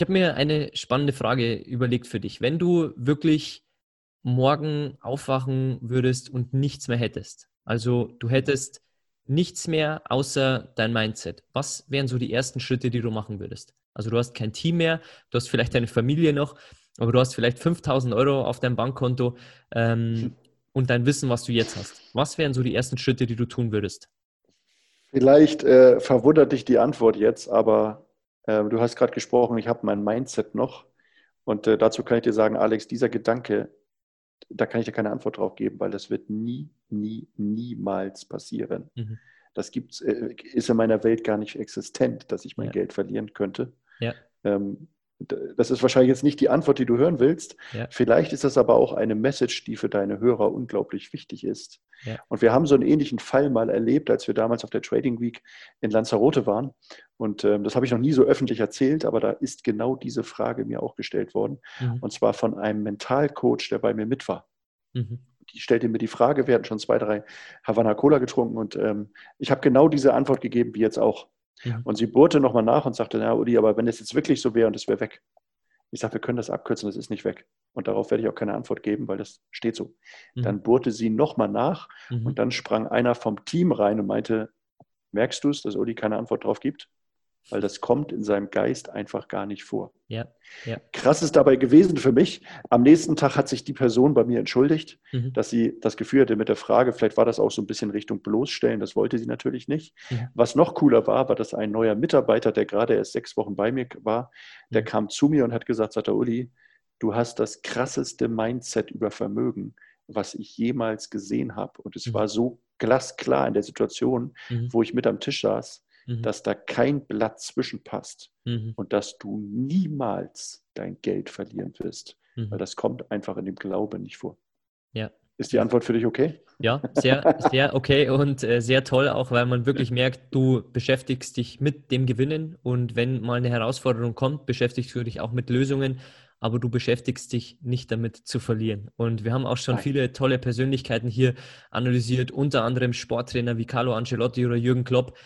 Ich habe mir eine spannende Frage überlegt für dich. Wenn du wirklich morgen aufwachen würdest und nichts mehr hättest, also du hättest nichts mehr außer dein Mindset, was wären so die ersten Schritte, die du machen würdest? Also du hast kein Team mehr, du hast vielleicht deine Familie noch, aber du hast vielleicht 5000 Euro auf deinem Bankkonto ähm, und dein Wissen, was du jetzt hast. Was wären so die ersten Schritte, die du tun würdest? Vielleicht äh, verwundert dich die Antwort jetzt, aber du hast gerade gesprochen, ich habe mein Mindset noch. Und äh, dazu kann ich dir sagen, Alex, dieser Gedanke, da kann ich dir keine Antwort drauf geben, weil das wird nie, nie, niemals passieren. Mhm. Das gibt's, äh, ist in meiner Welt gar nicht existent, dass ich mein ja. Geld verlieren könnte. Ja. Ähm, das ist wahrscheinlich jetzt nicht die Antwort, die du hören willst. Ja. Vielleicht ist das aber auch eine Message, die für deine Hörer unglaublich wichtig ist. Ja. Und wir haben so einen ähnlichen Fall mal erlebt, als wir damals auf der Trading Week in Lanzarote waren. Und ähm, das habe ich noch nie so öffentlich erzählt, aber da ist genau diese Frage mir auch gestellt worden. Mhm. Und zwar von einem Mentalcoach, der bei mir mit war. Mhm. Die stellte mir die Frage, wir hatten schon zwei, drei Havana Cola getrunken und ähm, ich habe genau diese Antwort gegeben, wie jetzt auch. Mhm. Und sie bohrte nochmal nach und sagte, na Uli, aber wenn es jetzt wirklich so wäre und es wäre weg. Ich sage, wir können das abkürzen, das ist nicht weg. Und darauf werde ich auch keine Antwort geben, weil das steht so. Mhm. Dann bohrte sie nochmal nach mhm. und dann sprang einer vom Team rein und meinte, merkst du es, dass Uli keine Antwort darauf gibt? Weil das kommt in seinem Geist einfach gar nicht vor. Ja, ja. Krass ist dabei gewesen für mich, am nächsten Tag hat sich die Person bei mir entschuldigt, mhm. dass sie das Gefühl hatte mit der Frage, vielleicht war das auch so ein bisschen Richtung bloßstellen, das wollte sie natürlich nicht. Mhm. Was noch cooler war, war, dass ein neuer Mitarbeiter, der gerade erst sechs Wochen bei mir war, der mhm. kam zu mir und hat gesagt, sagt Uli, du hast das krasseste Mindset über Vermögen, was ich jemals gesehen habe. Und es mhm. war so glasklar in der Situation, mhm. wo ich mit am Tisch saß, mhm. dass da kein Blatt zwischenpasst mhm. und dass du niemals dein Geld verlieren wirst, mhm. weil das kommt einfach in dem Glauben nicht vor. Ja. Ist die Antwort für dich okay? Ja, sehr, sehr okay und äh, sehr toll, auch weil man wirklich merkt, du beschäftigst dich mit dem Gewinnen und wenn mal eine Herausforderung kommt, beschäftigst du dich auch mit Lösungen, aber du beschäftigst dich nicht damit zu verlieren. Und wir haben auch schon Nein. viele tolle Persönlichkeiten hier analysiert, unter anderem Sporttrainer wie Carlo Ancelotti oder Jürgen Klopp,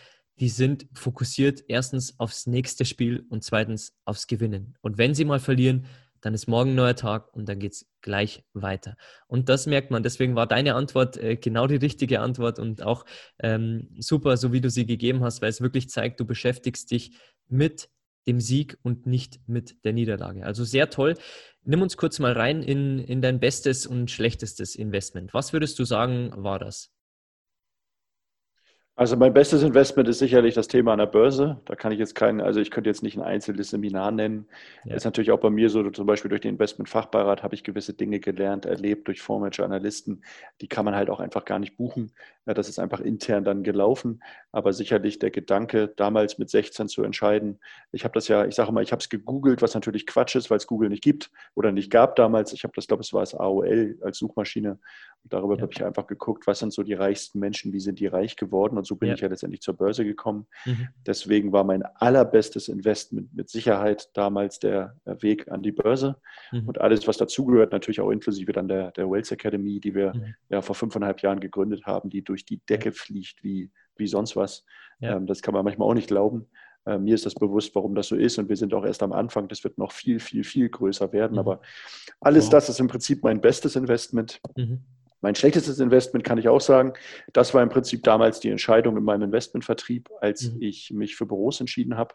die sind fokussiert erstens aufs nächste Spiel und zweitens aufs Gewinnen. Und wenn sie mal verlieren, dann ist morgen ein neuer Tag und dann geht es gleich weiter. Und das merkt man. Deswegen war deine Antwort äh, genau die richtige Antwort und auch ähm, super, so wie du sie gegeben hast, weil es wirklich zeigt, du beschäftigst dich mit dem Sieg und nicht mit der Niederlage. Also sehr toll. Nimm uns kurz mal rein in, in dein bestes und schlechtestes Investment. Was würdest du sagen, war das? Also mein bestes Investment ist sicherlich das Thema an der Börse. Da kann ich jetzt keinen, also ich könnte jetzt nicht ein einzelnes Seminar nennen. Ja. Ist natürlich auch bei mir so, zum Beispiel durch den Investmentfachbeirat habe ich gewisse Dinge gelernt, erlebt durch Fondsmanager, Analysten. Die kann man halt auch einfach gar nicht buchen. Ja, das ist einfach intern dann gelaufen. Aber sicherlich der Gedanke, damals mit 16 zu entscheiden. Ich habe das ja, ich sage mal, ich habe es gegoogelt, was natürlich Quatsch ist, weil es Google nicht gibt oder nicht gab damals. Ich habe das, glaube ich, es war das AOL als Suchmaschine. Und darüber ja. habe ich einfach geguckt, was sind so die reichsten Menschen, wie sind die reich geworden und so bin ja. ich ja letztendlich zur Börse gekommen. Mhm. Deswegen war mein allerbestes Investment mit Sicherheit damals der Weg an die Börse mhm. und alles, was dazugehört, natürlich auch inklusive dann der, der Wealth Academy, die wir mhm. ja vor fünfeinhalb Jahren gegründet haben, die durch die Decke fliegt wie, wie sonst was. Ja. Ähm, das kann man manchmal auch nicht glauben. Äh, mir ist das bewusst, warum das so ist und wir sind auch erst am Anfang. Das wird noch viel, viel, viel größer werden. Mhm. Aber alles wow. das ist im Prinzip mein bestes Investment. Mhm. Mein schlechtestes Investment kann ich auch sagen, das war im Prinzip damals die Entscheidung in meinem Investmentvertrieb, als mhm. ich mich für Büros entschieden habe,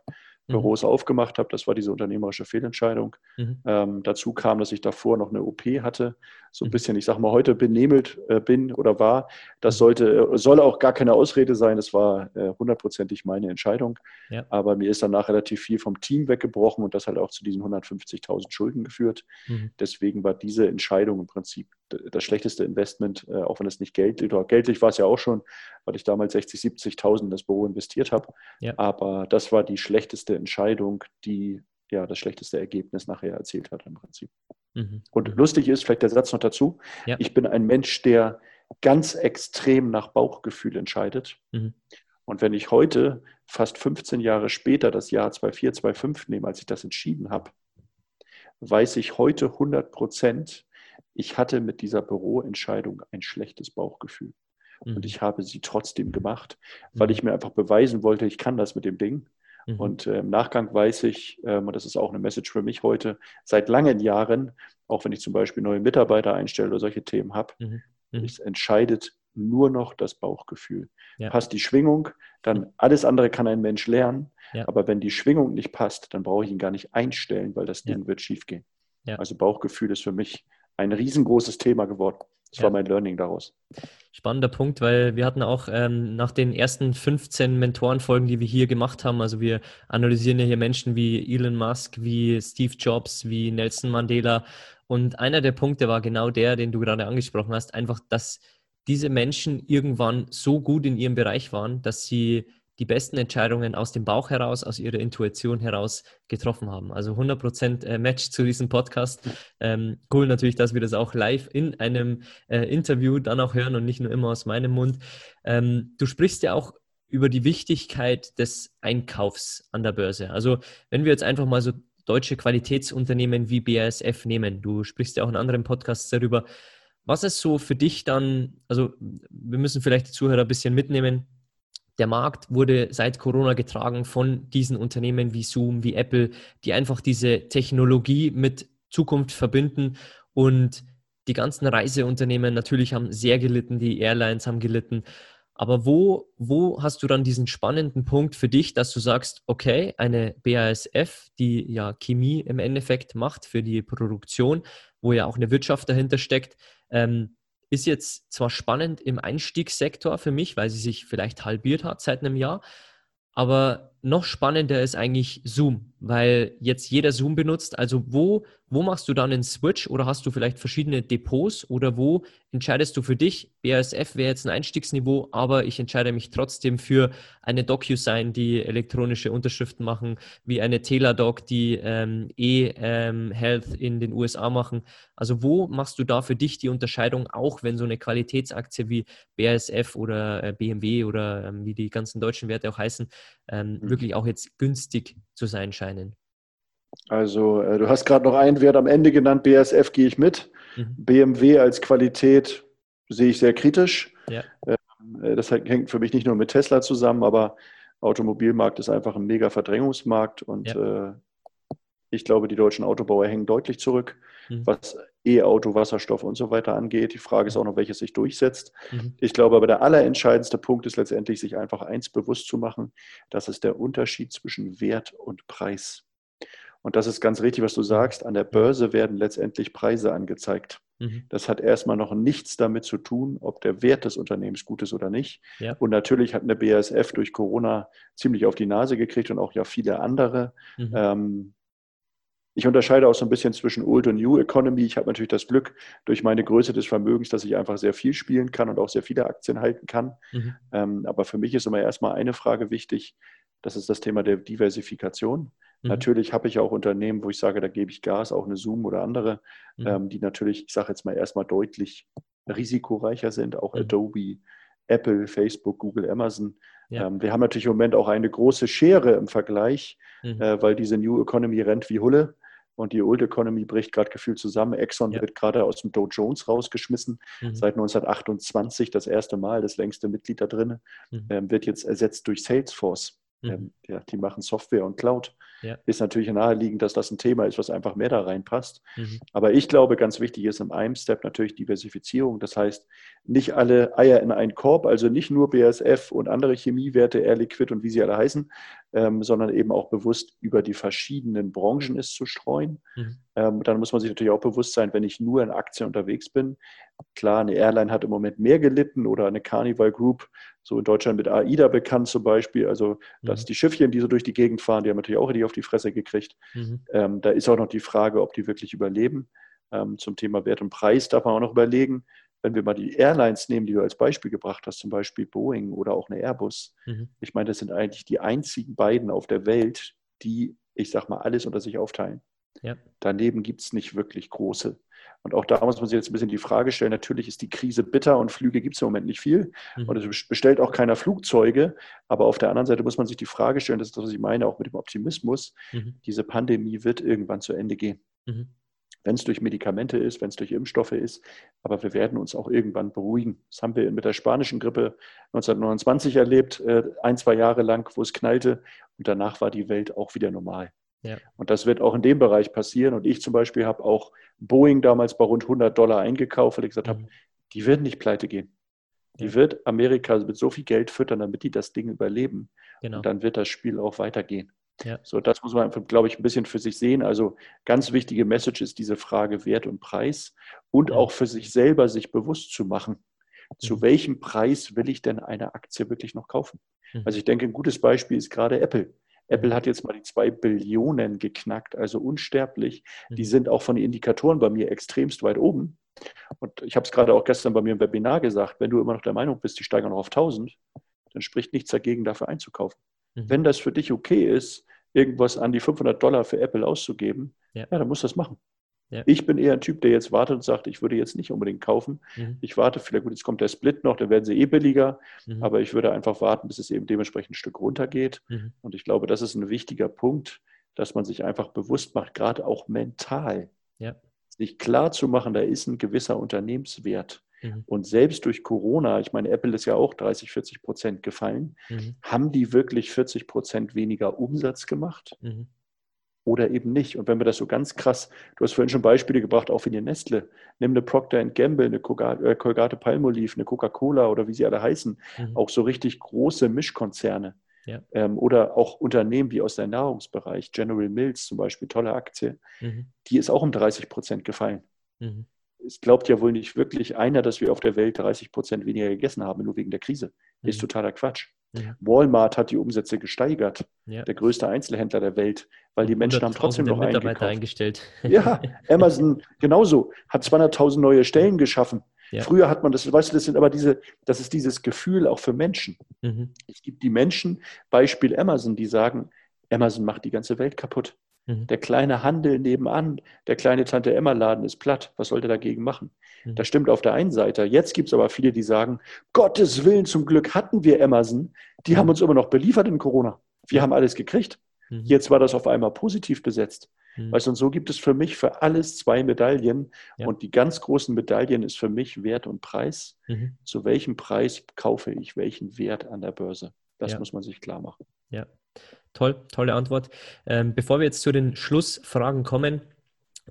mhm. Büros aufgemacht habe. Das war diese unternehmerische Fehlentscheidung. Mhm. Ähm, dazu kam, dass ich davor noch eine OP hatte. So ein mhm. bisschen, ich sage mal, heute benehmelt äh, bin oder war. Das mhm. sollte, äh, soll auch gar keine Ausrede sein. Es war äh, hundertprozentig meine Entscheidung. Ja. Aber mir ist danach relativ viel vom Team weggebrochen und das hat auch zu diesen 150.000 Schulden geführt. Mhm. Deswegen war diese Entscheidung im Prinzip das schlechteste Investment, äh, auch wenn es nicht Geld oder geldlich war es ja auch schon, weil ich damals 60, 70.000 in das Büro investiert habe. Ja. Aber das war die schlechteste Entscheidung, die ja das schlechteste Ergebnis nachher erzielt hat im Prinzip. Mhm. Und lustig ist, vielleicht der Satz noch dazu, ja. ich bin ein Mensch, der ganz extrem nach Bauchgefühl entscheidet. Mhm. Und wenn ich heute, fast 15 Jahre später, das Jahr 2004, 2005 nehme, als ich das entschieden habe, weiß ich heute 100 Prozent, ich hatte mit dieser Büroentscheidung ein schlechtes Bauchgefühl. Mhm. Und ich habe sie trotzdem gemacht, weil mhm. ich mir einfach beweisen wollte, ich kann das mit dem Ding. Mhm. Und äh, im Nachgang weiß ich, ähm, und das ist auch eine Message für mich heute, seit langen Jahren, auch wenn ich zum Beispiel neue Mitarbeiter einstelle oder solche Themen habe, mhm. mhm. es entscheidet nur noch das Bauchgefühl. Ja. Passt die Schwingung, dann alles andere kann ein Mensch lernen. Ja. Aber wenn die Schwingung nicht passt, dann brauche ich ihn gar nicht einstellen, weil das Ding ja. wird schiefgehen. Also Bauchgefühl ist für mich ein riesengroßes Thema geworden. Das war mein Learning daraus. Spannender Punkt, weil wir hatten auch ähm, nach den ersten 15 Mentorenfolgen, die wir hier gemacht haben, also wir analysieren ja hier Menschen wie Elon Musk, wie Steve Jobs, wie Nelson Mandela. Und einer der Punkte war genau der, den du gerade angesprochen hast, einfach, dass diese Menschen irgendwann so gut in ihrem Bereich waren, dass sie die besten Entscheidungen aus dem Bauch heraus, aus ihrer Intuition heraus getroffen haben. Also 100% äh, Match zu diesem Podcast. Ähm, cool natürlich, dass wir das auch live in einem äh, Interview dann auch hören und nicht nur immer aus meinem Mund. Ähm, du sprichst ja auch über die Wichtigkeit des Einkaufs an der Börse. Also wenn wir jetzt einfach mal so deutsche Qualitätsunternehmen wie BASF nehmen, du sprichst ja auch in anderen Podcasts darüber, was ist so für dich dann, also wir müssen vielleicht die Zuhörer ein bisschen mitnehmen, der Markt wurde seit Corona getragen von diesen Unternehmen wie Zoom, wie Apple, die einfach diese Technologie mit Zukunft verbinden und die ganzen Reiseunternehmen natürlich haben sehr gelitten, die Airlines haben gelitten. Aber wo, wo hast du dann diesen spannenden Punkt für dich, dass du sagst, okay, eine BASF, die ja Chemie im Endeffekt macht für die Produktion, wo ja auch eine Wirtschaft dahinter steckt, ähm, ist jetzt zwar spannend im Einstiegssektor für mich, weil sie sich vielleicht halbiert hat seit einem Jahr, aber noch spannender ist eigentlich Zoom, weil jetzt jeder Zoom benutzt. Also wo, wo machst du dann einen Switch oder hast du vielleicht verschiedene Depots oder wo entscheidest du für dich, BASF wäre jetzt ein Einstiegsniveau, aber ich entscheide mich trotzdem für eine DocuSign, die elektronische Unterschriften machen, wie eine Teladoc, die ähm, E-Health ähm, in den USA machen. Also wo machst du da für dich die Unterscheidung, auch wenn so eine Qualitätsaktie wie BASF oder äh, BMW oder ähm, wie die ganzen deutschen Werte auch heißen, ähm. Wirklich auch jetzt günstig zu sein scheinen. Also äh, du hast gerade noch einen Wert am Ende genannt, BASF gehe ich mit. Mhm. BMW als Qualität sehe ich sehr kritisch. Ja. Ähm, äh, das hängt für mich nicht nur mit Tesla zusammen, aber Automobilmarkt ist einfach ein mega Verdrängungsmarkt und ja. äh, ich glaube, die deutschen Autobauer hängen deutlich zurück, mhm. was E-Auto, Wasserstoff und so weiter angeht. Die Frage ist auch noch, welches sich durchsetzt. Mhm. Ich glaube aber, der allerentscheidendste Punkt ist letztendlich, sich einfach eins bewusst zu machen, das ist der Unterschied zwischen Wert und Preis. Und das ist ganz richtig, was du sagst. An der Börse werden letztendlich Preise angezeigt. Mhm. Das hat erstmal noch nichts damit zu tun, ob der Wert des Unternehmens gut ist oder nicht. Ja. Und natürlich hat eine BASF durch Corona ziemlich auf die Nase gekriegt und auch ja viele andere. Mhm. Ähm, ich unterscheide auch so ein bisschen zwischen Old und New Economy. Ich habe natürlich das Glück durch meine Größe des Vermögens, dass ich einfach sehr viel spielen kann und auch sehr viele Aktien halten kann. Mhm. Ähm, aber für mich ist immer erstmal eine Frage wichtig. Das ist das Thema der Diversifikation. Mhm. Natürlich habe ich auch Unternehmen, wo ich sage, da gebe ich Gas, auch eine Zoom oder andere, mhm. ähm, die natürlich, ich sage jetzt mal erstmal deutlich risikoreicher sind, auch mhm. Adobe, Apple, Facebook, Google, Amazon. Ja. Ähm, wir haben natürlich im Moment auch eine große Schere im Vergleich, mhm. äh, weil diese New Economy rennt wie Hulle und die Old Economy bricht gerade gefühlt zusammen. Exxon ja. wird gerade aus dem Dow Jones rausgeschmissen. Mhm. Seit 1928 das erste Mal, das längste Mitglied da drin, mhm. ähm, wird jetzt ersetzt durch Salesforce. Mhm. Ähm, ja, die machen Software und Cloud. Ja. Ist natürlich naheliegend, dass das ein Thema ist, was einfach mehr da reinpasst. Mhm. Aber ich glaube, ganz wichtig ist im einem Step natürlich Diversifizierung. Das heißt, nicht alle Eier in einen Korb, also nicht nur BASF und andere Chemiewerte, Air Liquid und wie sie alle heißen, ähm, sondern eben auch bewusst über die verschiedenen Branchen es zu streuen. Mhm. Ähm, dann muss man sich natürlich auch bewusst sein, wenn ich nur in Aktien unterwegs bin. Klar, eine Airline hat im Moment mehr gelitten oder eine Carnival Group, so in Deutschland mit AIDA bekannt zum Beispiel. Also, dass mhm. die Schiffchen, die so durch die Gegend fahren, die haben natürlich auch die auf die Fresse gekriegt. Mhm. Ähm, da ist auch noch die Frage, ob die wirklich überleben. Ähm, zum Thema Wert und Preis darf man auch noch überlegen, wenn wir mal die Airlines nehmen, die du als Beispiel gebracht hast, zum Beispiel Boeing oder auch eine Airbus. Mhm. Ich meine, das sind eigentlich die einzigen beiden auf der Welt, die, ich sag mal, alles unter sich aufteilen. Ja. Daneben gibt es nicht wirklich große. Und auch da muss man sich jetzt ein bisschen die Frage stellen, natürlich ist die Krise bitter und Flüge gibt es im Moment nicht viel. Mhm. Und es bestellt auch keiner Flugzeuge. Aber auf der anderen Seite muss man sich die Frage stellen, das ist das, was ich meine, auch mit dem Optimismus, mhm. diese Pandemie wird irgendwann zu Ende gehen. Mhm. Wenn es durch Medikamente ist, wenn es durch Impfstoffe ist, aber wir werden uns auch irgendwann beruhigen. Das haben wir mit der spanischen Grippe 1929 erlebt, äh, ein, zwei Jahre lang, wo es knallte. Und danach war die Welt auch wieder normal. Ja. Und das wird auch in dem Bereich passieren. Und ich zum Beispiel habe auch Boeing damals bei rund 100 Dollar eingekauft, weil ich gesagt mhm. habe, die werden nicht pleite gehen. Die ja. wird Amerika mit so viel Geld füttern, damit die das Ding überleben. Genau. Und dann wird das Spiel auch weitergehen. Ja. So, das muss man, glaube ich, ein bisschen für sich sehen. Also ganz wichtige Message ist diese Frage Wert und Preis und auch für sich selber sich bewusst zu machen. Zu mhm. welchem Preis will ich denn eine Aktie wirklich noch kaufen? Mhm. Also ich denke, ein gutes Beispiel ist gerade Apple. Apple hat jetzt mal die zwei Billionen geknackt, also unsterblich. Die mhm. sind auch von den Indikatoren bei mir extremst weit oben. Und ich habe es gerade auch gestern bei mir im Webinar gesagt, wenn du immer noch der Meinung bist, die steigern noch auf 1000, dann spricht nichts dagegen, dafür einzukaufen. Mhm. Wenn das für dich okay ist, irgendwas an die 500 Dollar für Apple auszugeben, ja, ja dann musst du das machen. Ja. Ich bin eher ein Typ, der jetzt wartet und sagt, ich würde jetzt nicht unbedingt kaufen. Mhm. Ich warte, vielleicht gut, jetzt kommt der Split noch, dann werden sie eh billiger, mhm. aber ich würde einfach warten, bis es eben dementsprechend ein Stück runtergeht. Mhm. Und ich glaube, das ist ein wichtiger Punkt, dass man sich einfach bewusst macht, gerade auch mental, ja. sich klar zu machen, da ist ein gewisser Unternehmenswert. Mhm. Und selbst durch Corona, ich meine, Apple ist ja auch 30, 40 Prozent gefallen, mhm. haben die wirklich 40 Prozent weniger Umsatz gemacht? Oder eben nicht. Und wenn wir das so ganz krass, du hast vorhin schon Beispiele gebracht, auch wie die Nestle, nimm eine Procter Gamble, eine äh, Colgate Palmolive, eine Coca-Cola oder wie sie alle heißen, mhm. auch so richtig große Mischkonzerne. Ja. Ähm, oder auch Unternehmen wie aus dem Nahrungsbereich, General Mills zum Beispiel, tolle Aktie, mhm. die ist auch um 30 Prozent gefallen. Mhm. Es glaubt ja wohl nicht wirklich einer, dass wir auf der Welt 30 Prozent weniger gegessen haben, nur wegen der Krise. Ist mhm. totaler Quatsch. Ja. Walmart hat die Umsätze gesteigert, ja. der größte Einzelhändler der Welt, weil die Menschen haben trotzdem noch Mitarbeiter eingestellt. Ja, Amazon genauso hat 200.000 neue Stellen geschaffen. Ja. Früher hat man das, weißt du, das sind aber diese, das ist dieses Gefühl auch für Menschen. Mhm. Es gibt die Menschen, Beispiel Amazon, die sagen, Amazon macht die ganze Welt kaputt. Mhm. Der kleine Handel nebenan, der kleine Tante Emma Laden ist platt. Was soll der dagegen machen? Mhm. Das stimmt auf der einen Seite. Jetzt gibt es aber viele, die sagen, Gottes Willen, zum Glück hatten wir Amazon. Die haben mhm. uns immer noch beliefert in Corona. Wir haben alles gekriegt. Mhm. Jetzt war das auf einmal positiv besetzt. Mhm. Weißt, und so gibt es für mich für alles zwei Medaillen. Ja. Und die ganz großen Medaillen ist für mich Wert und Preis. Mhm. Zu welchem Preis kaufe ich welchen Wert an der Börse? Das ja. muss man sich klar machen. Ja, toll, tolle Antwort. Ähm, bevor wir jetzt zu den Schlussfragen kommen,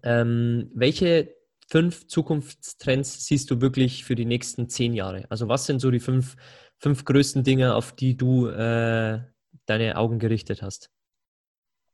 ähm, welche fünf Zukunftstrends siehst du wirklich für die nächsten zehn Jahre? Also was sind so die fünf, fünf größten Dinge, auf die du äh, deine Augen gerichtet hast?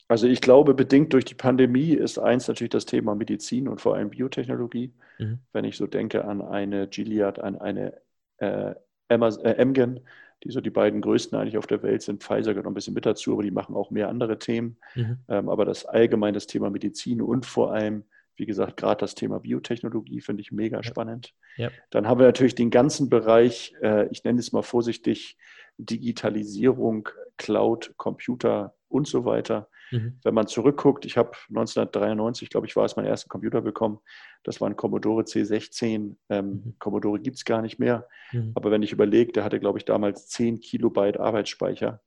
Also ich glaube, bedingt durch die Pandemie ist eins natürlich das Thema Medizin und vor allem Biotechnologie. Mhm. Wenn ich so denke an eine Gilead, an eine äh, Amgen, die so die beiden größten eigentlich auf der Welt sind. Pfizer gehört noch ein bisschen mit dazu, aber die machen auch mehr andere Themen. Mhm. Ähm, aber das allgemein das Thema Medizin und vor allem, wie gesagt, gerade das Thema Biotechnologie finde ich mega ja. spannend. Ja. Dann haben wir natürlich den ganzen Bereich, äh, ich nenne es mal vorsichtig, Digitalisierung, Cloud, Computer und so weiter. Mhm. Wenn man zurückguckt, ich habe 1993, glaube ich, war es mein ersten Computer bekommen. Das war ein Commodore C16. Ähm, mhm. Commodore gibt es gar nicht mehr. Mhm. Aber wenn ich überlege, der hatte, glaube ich, damals 10 Kilobyte Arbeitsspeicher,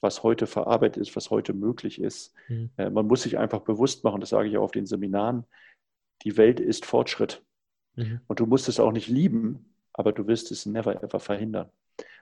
was heute verarbeitet ist, was heute möglich ist. Mhm. Äh, man muss sich einfach bewusst machen, das sage ich auch auf den Seminaren, die Welt ist Fortschritt. Mhm. Und du musst es auch nicht lieben, aber du wirst es never ever verhindern.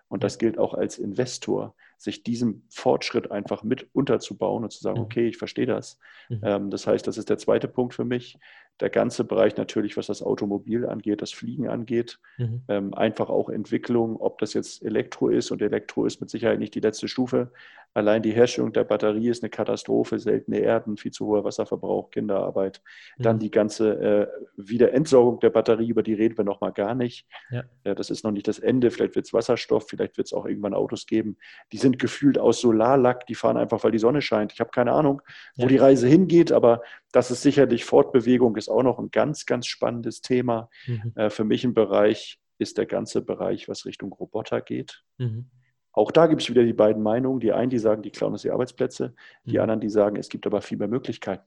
Und das gilt auch als Investor, sich diesem Fortschritt einfach mit unterzubauen und zu sagen, mhm. okay, ich verstehe das. Mhm. Ähm, das heißt, das ist der zweite Punkt für mich. Der ganze Bereich natürlich, was das Automobil angeht, das Fliegen angeht, mhm. Ähm, einfach auch Entwicklung, ob das jetzt Elektro ist und Elektro ist mit Sicherheit nicht die letzte Stufe. Allein die Herstellung der Batterie ist eine Katastrophe, seltene Erden, viel zu hoher Wasserverbrauch, Kinderarbeit. Dann die ganze äh, Wiederentsorgung der Batterie, über die reden wir noch mal gar nicht. Ja. Äh, das ist noch nicht das Ende. Vielleicht wird es Wasserstoff, vielleicht wird es auch irgendwann Autos geben. Die sind gefühlt aus Solarlack, die fahren einfach, weil die Sonne scheint. Ich habe keine Ahnung, wo ja. die Reise hingeht, aber das ist sicherlich Fortbewegung, ist auch noch ein ganz, ganz spannendes Thema. Mhm. Äh, für mich ein Bereich ist der ganze Bereich, was Richtung Roboter geht. Mhm. Auch da gibt es wieder die beiden Meinungen. Die einen, die sagen, die klauen uns die Arbeitsplätze. Die mhm. anderen, die sagen, es gibt aber viel mehr Möglichkeiten.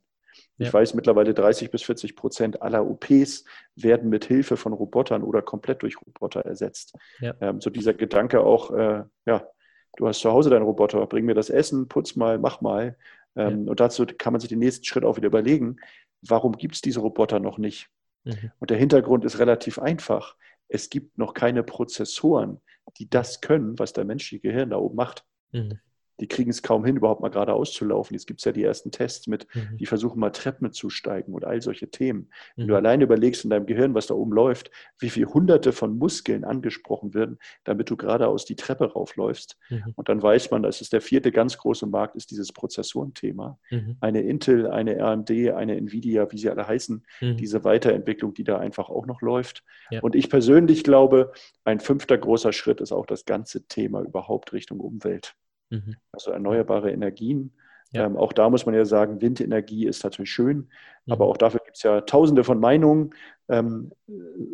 Ich ja. weiß mittlerweile 30 bis 40 Prozent aller OPs werden mit Hilfe von Robotern oder komplett durch Roboter ersetzt. Ja. Ähm, so dieser Gedanke auch, äh, ja, du hast zu Hause deinen Roboter, bring mir das Essen, putz mal, mach mal. Ähm, ja. Und dazu kann man sich den nächsten Schritt auch wieder überlegen, warum gibt es diese Roboter noch nicht? Mhm. Und der Hintergrund ist relativ einfach. Es gibt noch keine Prozessoren, die das können, was der menschliche Gehirn da oben macht. Mhm die kriegen es kaum hin, überhaupt mal gerade auszulaufen. Jetzt gibt es ja die ersten Tests mit, mhm. die versuchen mal Treppen zu steigen und all solche Themen. Wenn du mhm. alleine überlegst in deinem Gehirn, was da oben läuft, wie viele hunderte von Muskeln angesprochen werden, damit du geradeaus die Treppe raufläufst. Mhm. Und dann weiß man, das ist der vierte ganz große Markt, ist dieses Prozessorenthema. Eine Intel, eine AMD, eine Nvidia, wie sie alle heißen, diese Weiterentwicklung, die da einfach auch noch läuft. Ja. Und ich persönlich glaube, ein fünfter großer Schritt ist auch das ganze Thema überhaupt Richtung Umwelt. Mhm. Also erneuerbare Energien. Ja. Ähm, auch da muss man ja sagen, Windenergie ist natürlich schön, mhm. aber auch dafür gibt es ja tausende von Meinungen. Ähm,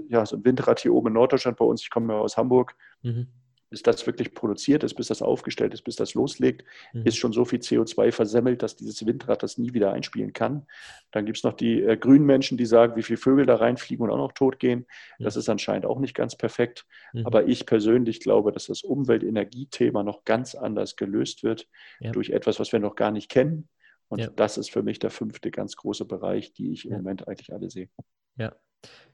ja, so ein Windrad hier oben in Norddeutschland bei uns, ich komme ja aus Hamburg, mhm bis das wirklich produziert ist, bis das aufgestellt ist, bis das loslegt, mhm. ist schon so viel CO2 versemmelt, dass dieses Windrad das nie wieder einspielen kann. Dann gibt es noch die äh, grünen Menschen, die sagen, wie viele Vögel da reinfliegen und auch noch tot gehen. Mhm. Das ist anscheinend auch nicht ganz perfekt. Mhm. Aber ich persönlich glaube, dass das Umwelt-Energiethema noch ganz anders gelöst wird ja. durch etwas, was wir noch gar nicht kennen. Und ja. das ist für mich der fünfte ganz große Bereich, die ich im ja. Moment eigentlich alle sehe. Ja,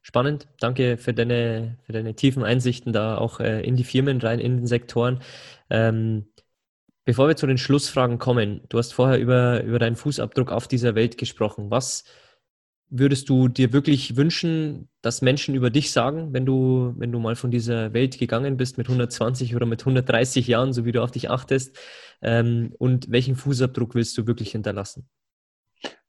Spannend. Danke für deine, für deine tiefen Einsichten da auch äh, in die Firmen rein, in den Sektoren. Ähm, bevor wir zu den Schlussfragen kommen, du hast vorher über, über deinen Fußabdruck auf dieser Welt gesprochen. Was würdest du dir wirklich wünschen, dass Menschen über dich sagen, wenn du, wenn du mal von dieser Welt gegangen bist mit 120 oder mit 130 Jahren, so wie du auf dich achtest? Ähm, und welchen Fußabdruck willst du wirklich hinterlassen?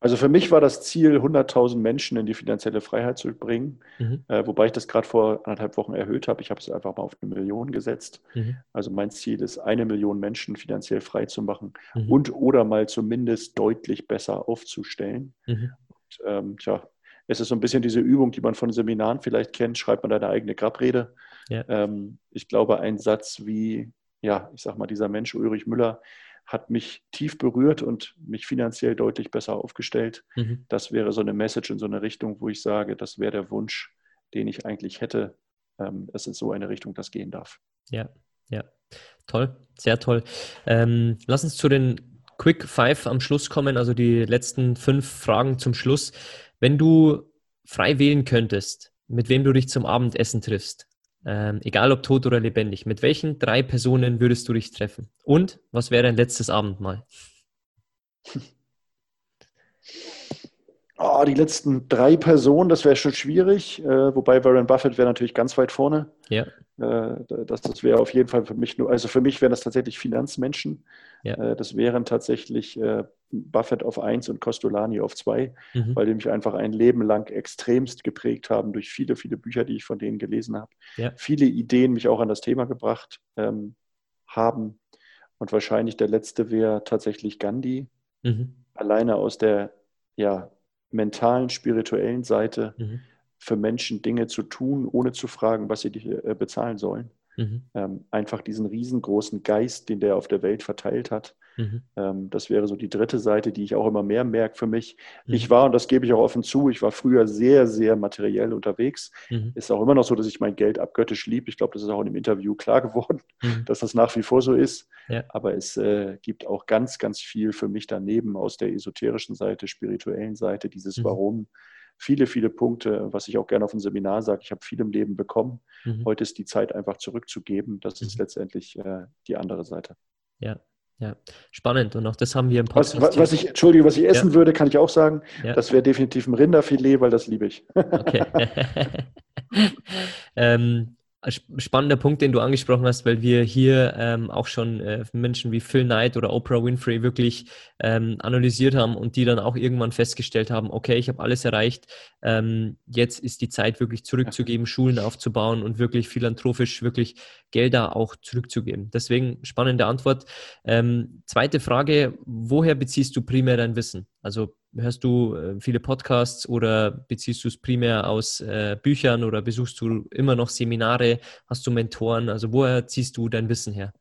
Also für mich war das Ziel, 100.000 Menschen in die finanzielle Freiheit zu bringen, mhm. äh, wobei ich das gerade vor anderthalb Wochen erhöht habe. Ich habe es einfach mal auf eine Million gesetzt. Mhm. Also mein Ziel ist, eine Million Menschen finanziell frei zu machen mhm. und oder mal zumindest deutlich besser aufzustellen. Mhm. Und, ähm, tja, es ist so ein bisschen diese Übung, die man von Seminaren vielleicht kennt, schreibt man deine eigene Grabrede. Ja. Ähm, ich glaube, ein Satz wie, ja, ich sag mal, dieser Mensch Ulrich Müller, hat mich tief berührt und mich finanziell deutlich besser aufgestellt. Mhm. Das wäre so eine Message in so eine Richtung, wo ich sage, das wäre der Wunsch, den ich eigentlich hätte, ähm, dass in so eine Richtung das gehen darf. Ja, ja. Toll, sehr toll. Ähm, lass uns zu den Quick Five am Schluss kommen, also die letzten fünf Fragen zum Schluss. Wenn du frei wählen könntest, mit wem du dich zum Abendessen triffst, ähm, egal ob tot oder lebendig, mit welchen drei Personen würdest du dich treffen? Und was wäre dein letztes Abendmahl? Oh, die letzten drei Personen, das wäre schon schwierig. Äh, wobei Warren Buffett wäre natürlich ganz weit vorne. Ja. Äh, das, das wäre auf jeden Fall für mich nur, also für mich wären das tatsächlich Finanzmenschen. Ja. Äh, das wären tatsächlich äh, Buffett auf 1 und Costolani auf 2, mhm. weil die mich einfach ein Leben lang extremst geprägt haben durch viele, viele Bücher, die ich von denen gelesen habe. Ja. Viele Ideen mich auch an das Thema gebracht ähm, haben. Und wahrscheinlich der letzte wäre tatsächlich Gandhi. Mhm. Alleine aus der ja, mentalen, spirituellen Seite mhm. für Menschen Dinge zu tun, ohne zu fragen, was sie äh, bezahlen sollen. Mhm. Ähm, einfach diesen riesengroßen Geist, den der auf der Welt verteilt hat. Mhm. Ähm, das wäre so die dritte Seite, die ich auch immer mehr merke für mich. Mhm. Ich war, und das gebe ich auch offen zu, ich war früher sehr, sehr materiell unterwegs. Mhm. Ist auch immer noch so, dass ich mein Geld abgöttisch liebe. Ich glaube, das ist auch in dem Interview klar geworden, mhm. dass das nach wie vor so ist. Ja. Aber es äh, gibt auch ganz, ganz viel für mich daneben aus der esoterischen Seite, spirituellen Seite, dieses mhm. Warum viele, viele Punkte, was ich auch gerne auf dem Seminar sage. Ich habe viel im Leben bekommen. Mhm. Heute ist die Zeit einfach zurückzugeben. Das ist mhm. letztendlich äh, die andere Seite. Ja, ja, spannend. Und auch das haben wir im Podcast. Was, was ich, Entschuldige, was ich essen ja. würde, kann ich auch sagen. Ja. Das wäre definitiv ein Rinderfilet, weil das liebe ich. okay. ähm, spannender Punkt, den du angesprochen hast, weil wir hier ähm, auch schon äh, Menschen wie Phil Knight oder Oprah Winfrey wirklich ähm, analysiert haben und die dann auch irgendwann festgestellt haben, okay, ich habe alles erreicht, ähm, jetzt ist die Zeit wirklich zurückzugeben, Schulen aufzubauen und wirklich philanthropisch wirklich Gelder auch zurückzugeben. Deswegen spannende Antwort. Ähm, zweite Frage, woher beziehst du primär dein Wissen? Also hörst du äh, viele Podcasts oder beziehst du es primär aus äh, Büchern oder besuchst du immer noch Seminare? Hast du Mentoren? Also woher ziehst du dein Wissen her?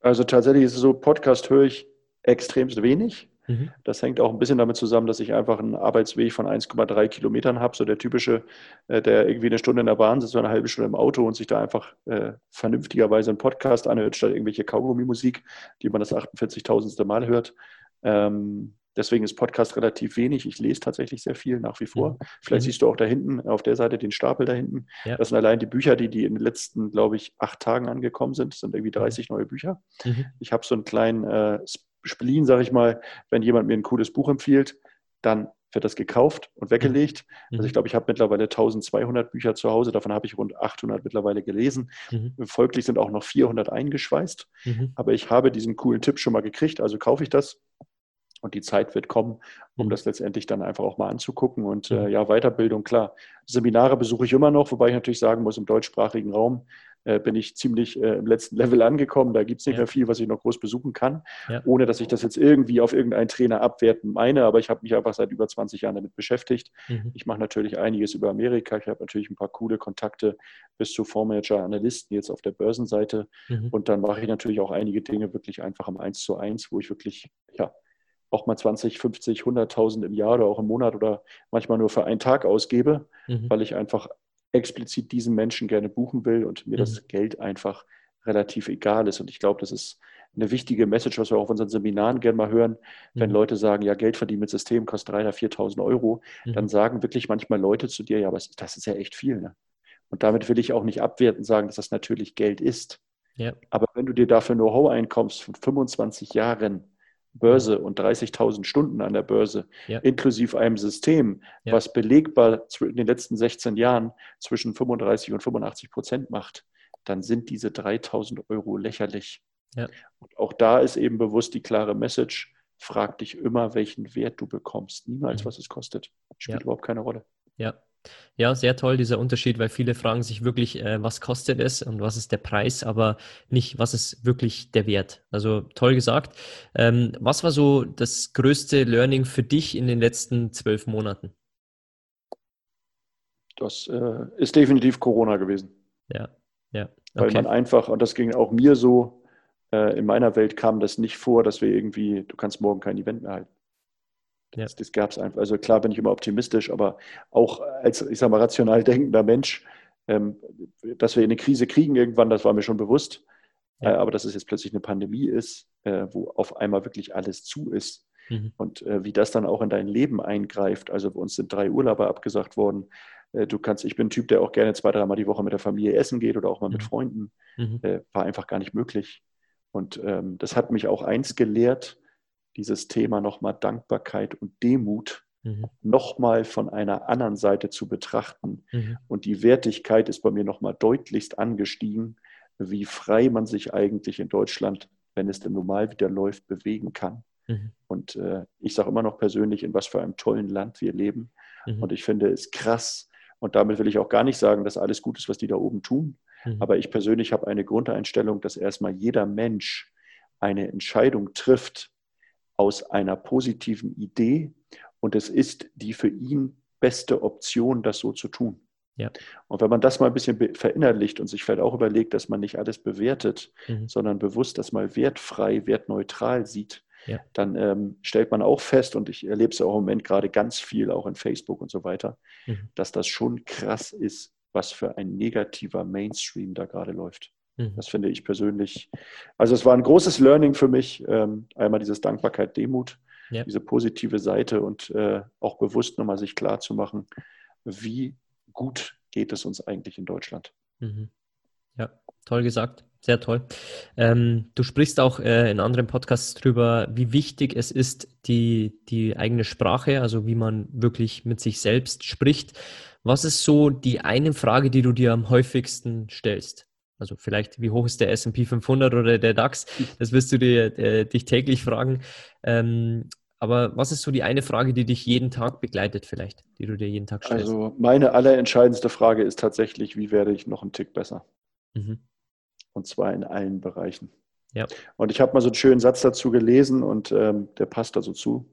Also tatsächlich ist es so, Podcast höre ich extremst wenig. Mhm. Das hängt auch ein bisschen damit zusammen, dass ich einfach einen Arbeitsweg von 1,3 Kilometern habe. So der typische, äh, der irgendwie eine Stunde in der Bahn sitzt oder eine halbe Stunde im Auto und sich da einfach äh, vernünftigerweise einen Podcast anhört, statt irgendwelche Kaugummi-Musik, die man das 48.000. Mal hört. Ähm, Deswegen ist Podcast relativ wenig. Ich lese tatsächlich sehr viel nach wie vor. Mhm. Vielleicht mhm. siehst du auch da hinten, auf der Seite den Stapel da hinten. Ja. Das sind allein die Bücher, die, die in den letzten, glaube ich, acht Tagen angekommen sind. Das sind irgendwie 30 mhm. neue Bücher. Mhm. Ich habe so einen kleinen äh, Spleen, sage ich mal, wenn jemand mir ein cooles Buch empfiehlt, dann wird das gekauft und weggelegt. Mhm. Also ich glaube, ich habe mittlerweile 1200 Bücher zu Hause, davon habe ich rund 800 mittlerweile gelesen. Mhm. Folglich sind auch noch 400 eingeschweißt. Mhm. Aber ich habe diesen coolen Tipp schon mal gekriegt, also kaufe ich das und die Zeit wird kommen, um mhm. das letztendlich dann einfach auch mal anzugucken. Und äh, mhm. ja, Weiterbildung, klar. Seminare besuche ich immer noch, wobei ich natürlich sagen muss, im deutschsprachigen Raum äh, bin ich ziemlich äh, im letzten Level angekommen. Da gibt es nicht ja. mehr viel, was ich noch groß besuchen kann, ja. ohne dass ich das jetzt irgendwie auf irgendeinen Trainer abwerten meine. Aber ich habe mich einfach seit über 20 Jahren damit beschäftigt. Mhm. Ich mache natürlich einiges über Amerika. Ich habe natürlich ein paar coole Kontakte bis zu Fondsmanager, Analysten jetzt auf der Börsenseite. Mhm. Und dann mache ich natürlich auch einige Dinge wirklich einfach im Eins zu eins, wo ich wirklich, ja, auch mal 20, 50, 100.000 im Jahr oder auch im Monat oder manchmal nur für einen Tag ausgebe, mhm. weil ich einfach explizit diesen Menschen gerne buchen will und mir mhm. das Geld einfach relativ egal ist. Und ich glaube, das ist eine wichtige Message, was wir auch auf unseren Seminaren gerne mal hören, wenn mhm. Leute sagen, ja, Geld verdienen mit System kostet 3.000 oder 4.000 Euro, mhm. dann sagen wirklich manchmal Leute zu dir, ja, aber das ist ja echt viel. Ne? Und damit will ich auch nicht abwerten sagen, dass das natürlich Geld ist. Ja. Aber wenn du dir dafür Know-how einkommst von 25 Jahren, Börse und 30.000 Stunden an der Börse, ja. inklusive einem System, ja. was belegbar in den letzten 16 Jahren zwischen 35 und 85 Prozent macht, dann sind diese 3.000 Euro lächerlich. Ja. Und auch da ist eben bewusst die klare Message, frag dich immer, welchen Wert du bekommst, niemals, mhm. was es kostet. Spielt überhaupt keine Rolle. Ja, ja, sehr toll, dieser Unterschied, weil viele fragen sich wirklich, äh, was kostet es und was ist der Preis, aber nicht, was ist wirklich der Wert. Also toll gesagt. Ähm, was war so das größte Learning für dich in den letzten zwölf Monaten? Das äh, ist definitiv Corona gewesen. Ja, ja. Okay. Weil man einfach, und das ging auch mir so, äh, in meiner Welt kam das nicht vor, dass wir irgendwie, du kannst morgen kein Event mehr halten. Ja. Das, das gab es einfach. Also klar bin ich immer optimistisch, aber auch als, ich sage mal, rational denkender Mensch, ähm, dass wir eine Krise kriegen irgendwann, das war mir schon bewusst. Ja. Äh, aber dass es jetzt plötzlich eine Pandemie ist, äh, wo auf einmal wirklich alles zu ist mhm. und äh, wie das dann auch in dein Leben eingreift. Also bei uns sind drei Urlauber abgesagt worden. Äh, du kannst, ich bin ein Typ, der auch gerne zwei, dreimal die Woche mit der Familie essen geht oder auch mal mhm. mit Freunden. Mhm. Äh, war einfach gar nicht möglich. Und ähm, das hat mich auch eins gelehrt, dieses Thema nochmal Dankbarkeit und Demut mhm. nochmal von einer anderen Seite zu betrachten. Mhm. Und die Wertigkeit ist bei mir nochmal deutlichst angestiegen, wie frei man sich eigentlich in Deutschland, wenn es denn normal wieder läuft, bewegen kann. Mhm. Und äh, ich sage immer noch persönlich, in was für einem tollen Land wir leben. Mhm. Und ich finde es krass. Und damit will ich auch gar nicht sagen, dass alles gut ist, was die da oben tun. Mhm. Aber ich persönlich habe eine Grundeinstellung, dass erstmal jeder Mensch eine Entscheidung trifft, aus einer positiven Idee und es ist die für ihn beste Option, das so zu tun. Ja. Und wenn man das mal ein bisschen verinnerlicht und sich vielleicht auch überlegt, dass man nicht alles bewertet, mhm. sondern bewusst das mal wertfrei, wertneutral sieht, ja. dann ähm, stellt man auch fest, und ich erlebe es auch im Moment gerade ganz viel, auch in Facebook und so weiter, mhm. dass das schon krass ist, was für ein negativer Mainstream da gerade läuft. Mhm. Das finde ich persönlich. Also es war ein großes Learning für mich. Ähm, einmal dieses Dankbarkeit, Demut, ja. diese positive Seite und äh, auch bewusst nochmal sich klar zu machen, wie gut geht es uns eigentlich in Deutschland. Mhm. Ja, toll gesagt. sehr toll. Ähm, du sprichst auch äh, in anderen Podcasts darüber, wie wichtig es ist, die, die eigene Sprache, also wie man wirklich mit sich selbst spricht. Was ist so die eine Frage, die du dir am häufigsten stellst? Also vielleicht, wie hoch ist der S&P 500 oder der DAX? Das wirst du dir, äh, dich täglich fragen. Ähm, aber was ist so die eine Frage, die dich jeden Tag begleitet vielleicht, die du dir jeden Tag stellst? Also meine allerentscheidendste Frage ist tatsächlich, wie werde ich noch einen Tick besser? Mhm. Und zwar in allen Bereichen. Ja. Und ich habe mal so einen schönen Satz dazu gelesen und ähm, der passt da so zu.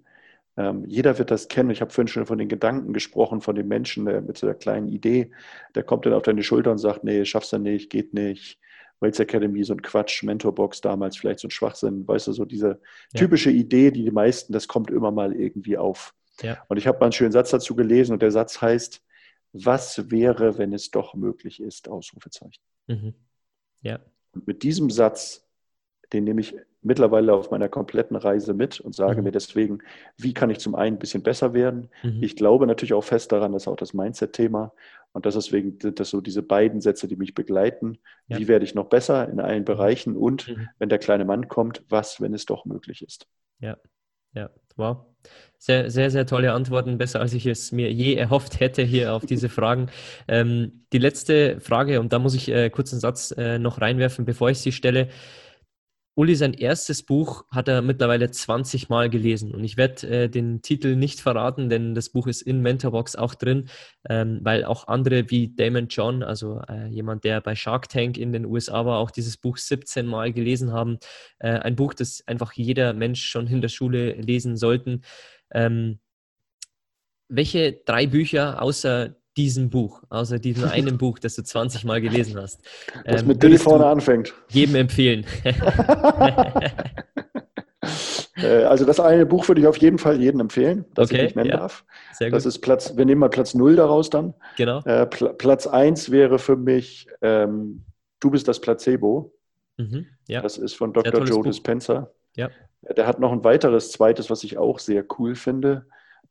Ähm, jeder wird das kennen. Ich habe vorhin schon von den Gedanken gesprochen, von dem Menschen der, mit so einer kleinen Idee. Der kommt dann auf deine Schulter und sagt, nee, schaffst du nicht, geht nicht. Wales Academy, so ein Quatsch, Mentorbox damals, vielleicht so ein Schwachsinn, weißt du, so diese ja. typische Idee, die die meisten, das kommt immer mal irgendwie auf. Ja. Und ich habe mal einen schönen Satz dazu gelesen und der Satz heißt, was wäre, wenn es doch möglich ist? Ausrufezeichen. Mhm. Ja. Und mit diesem Satz den nehme ich mittlerweile auf meiner kompletten Reise mit und sage mhm. mir deswegen, wie kann ich zum einen ein bisschen besser werden? Mhm. Ich glaube natürlich auch fest daran, dass auch das Mindset-Thema und das ist deswegen das so diese beiden Sätze, die mich begleiten. Ja. Wie werde ich noch besser in allen. Bereichen und mhm. wenn der kleine Mann kommt, was, wenn es doch möglich ist? Ja, ja, wow. Sehr, sehr, sehr tolle Antworten, besser als ich es mir je erhofft hätte hier auf diese Fragen. Ähm, die letzte Frage, und da muss ich äh, kurz einen Satz äh, noch reinwerfen, bevor ich sie stelle. Uli, sein erstes Buch hat er mittlerweile 20 Mal gelesen und ich werde äh, den Titel nicht verraten, denn das Buch ist in Mentorbox auch drin, ähm, weil auch andere wie Damon John, also äh, jemand, der bei Shark Tank in den USA war, auch dieses Buch 17 Mal gelesen haben. Äh, ein Buch, das einfach jeder Mensch schon in der Schule lesen sollten. Ähm, welche drei Bücher außer diesem Buch, außer diesem einen Buch, das du 20 Mal gelesen hast. Das ähm, mit D vorne anfängt. Jedem empfehlen. Äh, also das eine Buch würde ich auf jeden Fall jedem empfehlen, das okay, ich nicht nennen ja. darf. Sehr gut. Das ist Platz, wir nehmen mal Platz 0 daraus dann. Genau. Äh, Pl Platz 1 wäre für mich ähm, Du bist das Placebo. Mhm, ja. Das ist von Dr. Joe Dispenza. Ja. Der hat noch ein weiteres, zweites, was ich auch sehr cool finde.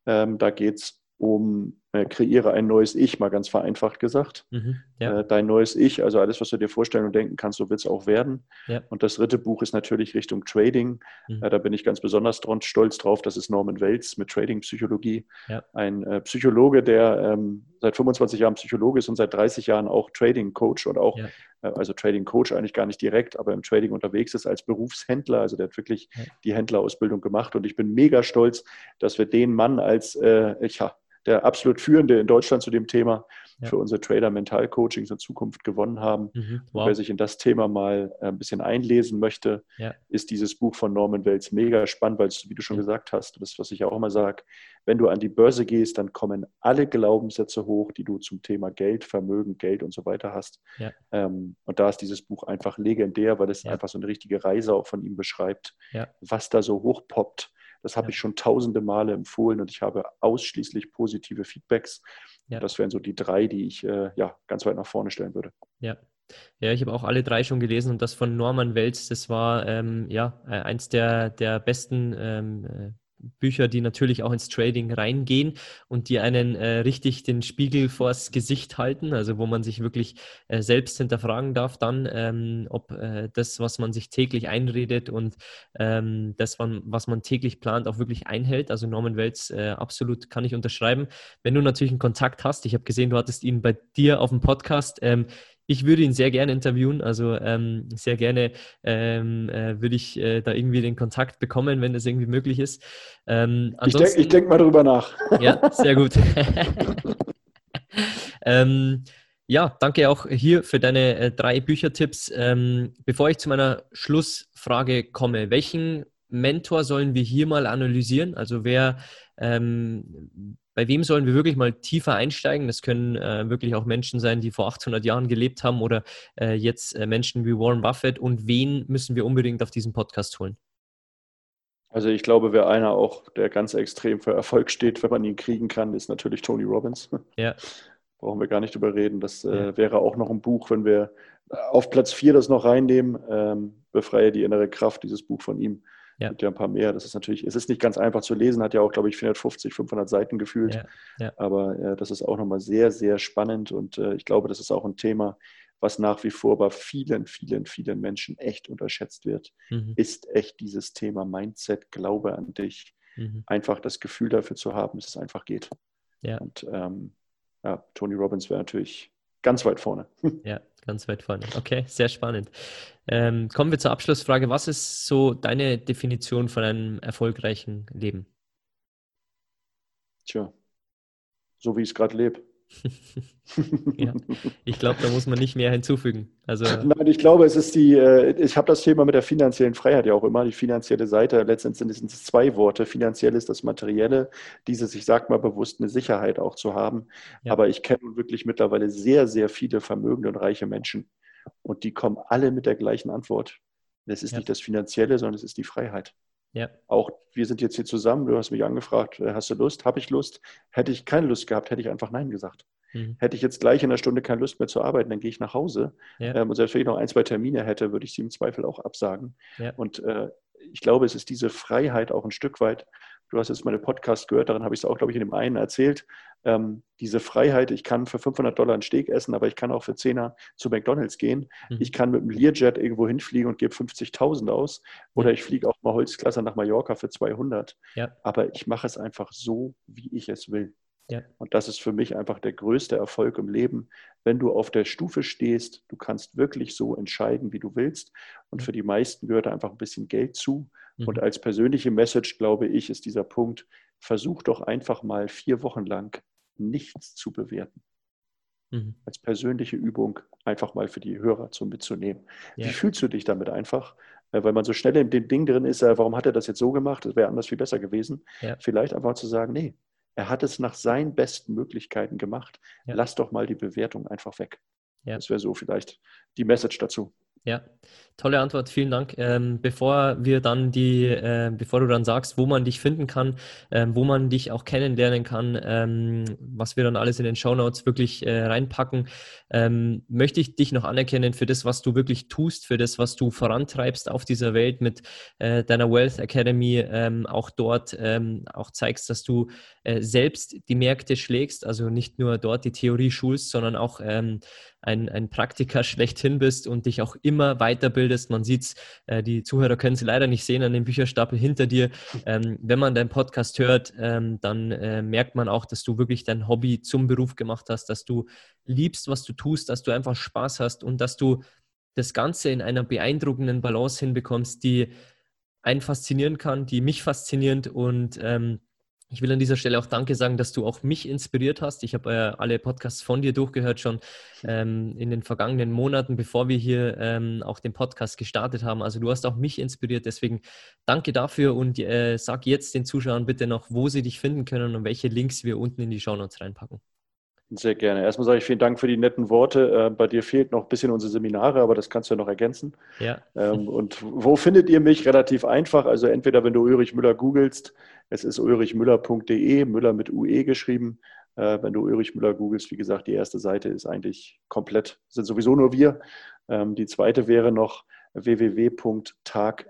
Ähm, da geht es um äh, kreiere ein neues Ich, mal ganz vereinfacht gesagt. Mhm, ja. äh, dein neues Ich, also alles, was du dir vorstellen und denken kannst, so wird es auch werden. Ja. Und das dritte Buch ist natürlich Richtung Trading. Mhm. Äh, da bin ich ganz besonders dran, stolz drauf. Das ist Norman Welz mit Trading-Psychologie. Ja. Ein äh, Psychologe, der ähm, seit 25 Jahren Psychologe ist und seit 30 Jahren auch Trading-Coach und auch, äh, also Trading-Coach eigentlich gar nicht direkt, aber im Trading unterwegs ist als Berufshändler. Also der hat wirklich die Händlerausbildung gemacht. Und ich bin mega stolz, dass wir den Mann als, äh, ja, der absolut führende in Deutschland zu dem Thema ja. für unsere Trader Mental Coachings in Zukunft gewonnen haben. Mhm, wow. Wer sich in das Thema mal äh, ein bisschen einlesen möchte, ja. ist dieses Buch von Norman Wells mega spannend, weil es, wie du schon ja. gesagt hast, das, was ich auch immer sage, wenn du an die Börse gehst, dann kommen alle Glaubenssätze hoch, die du zum Thema Geld, Vermögen, Geld und so weiter hast. Ähm, und da ist dieses Buch einfach legendär, weil es einfach so eine richtige Reise auch von ihm beschreibt, was da so hochpoppt das habe ja. ich schon tausende Male empfohlen und ich habe ausschließlich positive Feedbacks. Ja. Das wären so die drei, die ich äh, ja, ganz weit nach vorne stellen würde. Ja. Ja, ich habe auch alle drei schon gelesen und das von Norman Welz, das war ähm, ja äh, eins der, der besten ähm, äh, Bücher, die natürlich auch ins Trading reingehen und die einen äh, richtig den Spiegel vors Gesicht halten, also wo man sich wirklich äh, selbst hinterfragen darf, dann, ähm, ob äh, das, was man sich täglich einredet und ähm, das, was man täglich plant, auch wirklich einhält. Also Norman Welz äh, absolut kann ich unterschreiben. Wenn du natürlich einen Kontakt hast, ich habe gesehen, du hattest ihn bei dir auf dem Podcast. Ähm, ich würde ihn sehr gerne interviewen, also ähm, sehr gerne ähm, äh, würde ich äh, da irgendwie den Kontakt bekommen, wenn das irgendwie möglich ist. Ähm, ich denke denk mal darüber nach. Ja, sehr gut. Ähm, ja, danke auch hier für deine äh, drei Büchertipps. Ähm, bevor ich zu meiner Schlussfrage komme, welchen Mentor sollen wir hier mal analysieren? Also wer ähm, bei wem sollen wir wirklich mal tiefer einsteigen? Das können äh, wirklich auch Menschen sein, die vor 800 Jahren gelebt haben oder äh, jetzt äh, Menschen wie Warren Buffett. Und wen müssen wir unbedingt auf diesen Podcast holen? Also ich glaube, wer einer auch, der ganz extrem für Erfolg steht, wenn man ihn kriegen kann, ist natürlich Tony Robbins. Ja. Brauchen wir gar nicht drüber reden. Das äh, ja. wäre auch noch ein Buch, wenn wir auf Platz 4 das noch reinnehmen. Ähm, Befreie die innere Kraft, dieses Buch von ihm Ja. Gibt ja ein paar mehr. Das ist natürlich, es ist nicht ganz einfach zu lesen, hat ja auch, glaube ich, 450, 500 Seiten gefühlt. Ja. Ja. Aber äh, das ist auch nochmal sehr, sehr spannend und äh, ich glaube, das ist auch ein Thema, was nach wie vor bei vielen, vielen, vielen Menschen echt unterschätzt wird, mhm. ist echt dieses Thema Mindset, Glaube an dich, mhm. einfach das Gefühl dafür zu haben, dass es einfach geht. Ja. Und ähm, ja, Tony Robbins wäre natürlich ganz weit vorne. Ja, ganz weit vorne. Okay, sehr spannend. Ähm, kommen wir zur Abschlussfrage. Was ist so deine Definition von einem erfolgreichen Leben? Tja, so wie ich es gerade lebe. Ja, ich glaube, da muss man nicht mehr hinzufügen. Also Nein, ich glaube, es ist die, äh, ich habe das Thema mit der finanziellen Freiheit ja auch immer, die finanzielle Seite. Letztendlich sind es zwei Worte. Finanziell ist das Materielle, dieses, ich sage mal bewusst, eine Sicherheit auch zu haben. Ja. Aber ich kenne wirklich mittlerweile sehr, sehr viele vermögende und reiche Menschen. Und die kommen alle mit der gleichen Antwort. Es ist ja. nicht das Finanzielle, sondern es ist die Freiheit. Ja. Auch wir sind jetzt hier zusammen, du hast mich angefragt, äh, hast du Lust? Habe ich Lust? Hätte ich keine Lust gehabt, hätte ich einfach Nein gesagt. Mhm. Hätte ich jetzt gleich in einer Stunde keine Lust mehr zu arbeiten, dann gehe ich nach Hause. Ja. Ähm, und selbst wenn ich noch ein, zwei Termine hätte, würde ich sie im Zweifel auch absagen. Ja. Und äh, ich glaube, es ist diese Freiheit auch ein Stück weit, Du hast jetzt meine Podcast gehört, daran habe ich es auch, glaube ich, in dem einen erzählt. Ähm, diese Freiheit, ich kann für 500 Dollar einen Steak essen, aber ich kann auch für 10er zu McDonalds gehen. Mhm. Ich kann mit einem Learjet irgendwo hinfliegen und gebe 50.000 aus. Oder ich fliege auch mal Holzklasse nach Mallorca für 200. Ja. Aber ich mache es einfach so, wie ich es will. Ja. Und das ist für mich einfach der größte Erfolg im Leben, wenn du auf der Stufe stehst, du kannst wirklich so entscheiden, wie du willst. Und für die meisten gehört einfach ein bisschen Geld zu. Mhm. Und als persönliche Message, glaube ich, ist dieser Punkt, versuch doch einfach mal vier Wochen lang nichts zu bewerten. Mhm. Als persönliche Übung einfach mal für die Hörer zum mitzunehmen. Ja. Wie fühlst du dich damit einfach? Äh, weil man so schnell in dem Ding drin ist, äh, warum hat er das jetzt so gemacht? Das wäre anders viel besser gewesen. Ja. Vielleicht einfach zu sagen, nee, er hat es nach seinen besten Möglichkeiten gemacht. Ja. Lass doch mal die Bewertung einfach weg. Ja. Das wäre so vielleicht die Message dazu. Ja, tolle Antwort, vielen Dank. Ähm, bevor wir dann die, äh, bevor du dann sagst, wo man dich finden kann, ähm, wo man dich auch kennenlernen kann, ähm, was wir dann alles in den Show Notes wirklich äh, reinpacken, ähm, möchte ich dich noch anerkennen für das, was du wirklich tust, für das, was du vorantreibst auf dieser Welt mit äh, deiner Wealth Academy, ähm, auch dort ähm, auch zeigst, dass du äh, selbst die Märkte schlägst, also nicht nur dort die Theorie schulst, sondern auch ein, ein Praktiker schlechthin bist und dich auch immer weiterbildest. Man sieht es, äh, die Zuhörer können es leider nicht sehen an dem Bücherstapel hinter dir. Ähm, wenn man deinen Podcast hört, ähm, dann äh, merkt man auch, dass du wirklich dein Hobby zum Beruf gemacht hast, dass du liebst, was du tust, dass du einfach Spaß hast und dass du das Ganze in einer beeindruckenden Balance hinbekommst, die einen faszinieren kann, die mich faszinierend und ähm, ich will an dieser Stelle auch Danke sagen, dass du auch mich inspiriert hast. Ich habe äh, alle Podcasts von dir durchgehört schon ähm, in den vergangenen Monaten, bevor wir hier ähm, auch den Podcast gestartet haben. Also du hast auch mich inspiriert. Deswegen danke dafür und äh, sag jetzt den Zuschauern bitte noch, wo sie dich finden können und welche Links wir unten in die Show Notes reinpacken. Sehr gerne. Erstmal sage ich vielen Dank für die netten Worte. Äh, bei dir fehlt noch ein bisschen unsere Seminare, aber das kannst du ja noch ergänzen. Ja. Ähm, und wo findet ihr mich? Relativ einfach. Also entweder, wenn du Ulrich Müller googelst, es ist ulrichmüller.de, Müller mit UE geschrieben. Äh, wenn du Ulrich Müller googelst, wie gesagt, die erste Seite ist eigentlich komplett, sind sowieso nur wir. Ähm, die zweite wäre noch www.tag-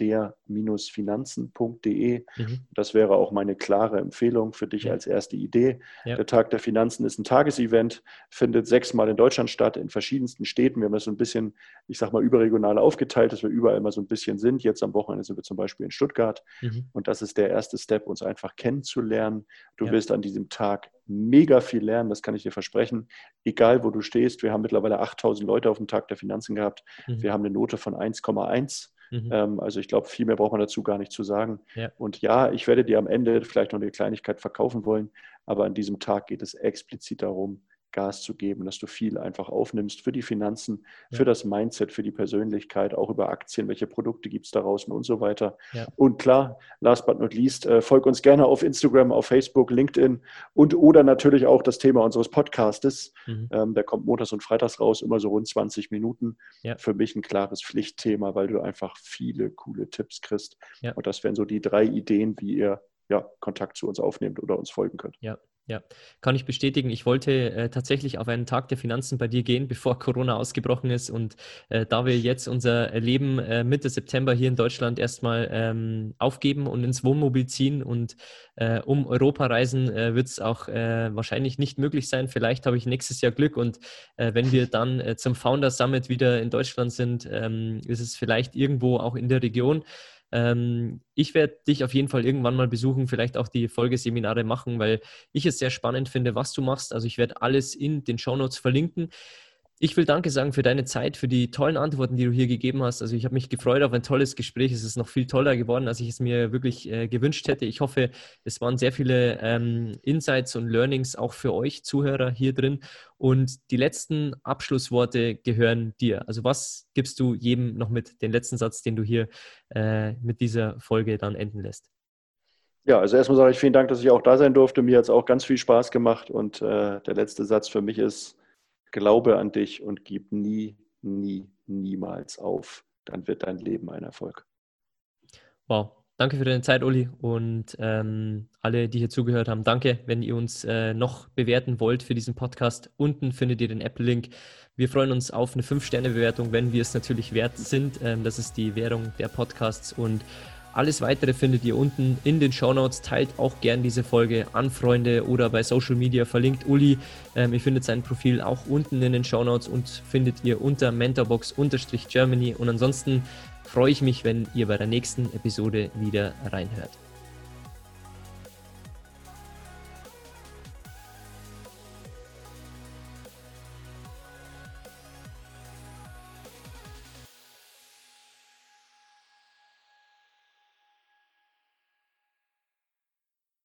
der-finanzen.de. Mhm. Das wäre auch meine klare Empfehlung für dich ja. als erste Idee. Ja. Der Tag der Finanzen ist ein Tagesevent, findet sechsmal in Deutschland statt, in verschiedensten Städten. Wir haben das so ein bisschen, ich sag mal, überregional aufgeteilt, dass wir überall mal so ein bisschen sind. Jetzt am Wochenende sind wir zum Beispiel in Stuttgart. Mhm. Und das ist der erste Step, uns einfach kennenzulernen. Du ja. wirst an diesem Tag mega viel lernen, das kann ich dir versprechen. Egal, wo du stehst. Wir haben mittlerweile 8000 Leute auf dem Tag der Finanzen gehabt. Mhm. Wir haben eine Note von 1,1. Mhm. Ähm, also ich glaube, viel mehr braucht man dazu gar nicht zu sagen. Ja. Und ja, ich werde dir am Ende vielleicht noch eine Kleinigkeit verkaufen wollen, aber an diesem Tag geht es explizit darum, Gas zu geben, dass du viel einfach aufnimmst für die Finanzen, ja. für das Mindset, für die Persönlichkeit, auch über Aktien, welche Produkte gibt es da draußen und so weiter. Ja. Und klar, last but not least, äh, folg uns gerne auf Instagram, auf Facebook, LinkedIn und oder natürlich auch das Thema unseres Podcastes. Mhm. Ähm, der kommt montags und freitags raus, immer so rund 20 Minuten. Ja. Für mich ein klares Pflichtthema, weil du einfach viele coole Tipps kriegst. Und das wären so die drei Ideen, wie ihr ja, Kontakt zu uns aufnehmt oder uns folgen könnt. Ja, Ja, kann ich bestätigen. Ich wollte äh, tatsächlich auf einen Tag der Finanzen bei dir gehen, bevor Corona ausgebrochen ist. Und äh, da wir jetzt unser Leben äh, Mitte September hier in Deutschland erstmal ähm, aufgeben und ins Wohnmobil ziehen und äh, um Europa reisen, äh, wird es auch äh, wahrscheinlich nicht möglich sein. Vielleicht habe ich nächstes Jahr Glück und wenn wir dann zum Founder Summit wieder in Deutschland sind, ähm, ist es vielleicht irgendwo auch in der Region. Ähm, ich werde dich auf jeden Fall irgendwann mal besuchen, vielleicht auch die Folgeseminare machen, weil ich es sehr spannend finde, was du machst. Also ich werde alles in den Shownotes verlinken. Ich will Danke sagen für deine Zeit, für die tollen Antworten, die du hier gegeben hast. Also ich habe mich gefreut auf ein tolles Gespräch. Es ist noch viel toller geworden, als ich es mir wirklich äh, gewünscht hätte. Ich hoffe, es waren sehr viele ähm, Insights und Learnings auch für euch Zuhörer hier drin. Und die letzten Abschlussworte gehören dir. Also was gibst du jedem noch mit, den letzten Satz, den du hier äh, mit dieser Folge dann enden lässt? Ja, also erstmal sage ich vielen Dank, dass ich auch da sein durfte. Mir hat es auch ganz viel Spaß gemacht. Und äh, der letzte Satz für mich ist, Glaube an dich und gib nie, nie, niemals auf. Dann wird dein Leben ein Erfolg. Wow. Danke für deine Zeit, Uli. Und ähm, alle, die hier zugehört haben, danke. Wenn ihr uns äh, noch bewerten wollt für diesen Podcast, unten findet ihr den Apple-Link. Wir freuen uns auf eine 5-Sterne-Bewertung, wenn wir es natürlich wert sind. Ähm, das ist die Währung der Podcasts. Und alles weitere findet ihr unten in den Show Notes. Teilt auch gern diese Folge an Freunde oder bei Social Media. Verlinkt Uli. Ähm, ihr findet sein Profil auch unten in den Show Notes und findet ihr unter Mentorbox-Germany. Und ansonsten freue ich mich, wenn ihr bei der nächsten Episode wieder reinhört.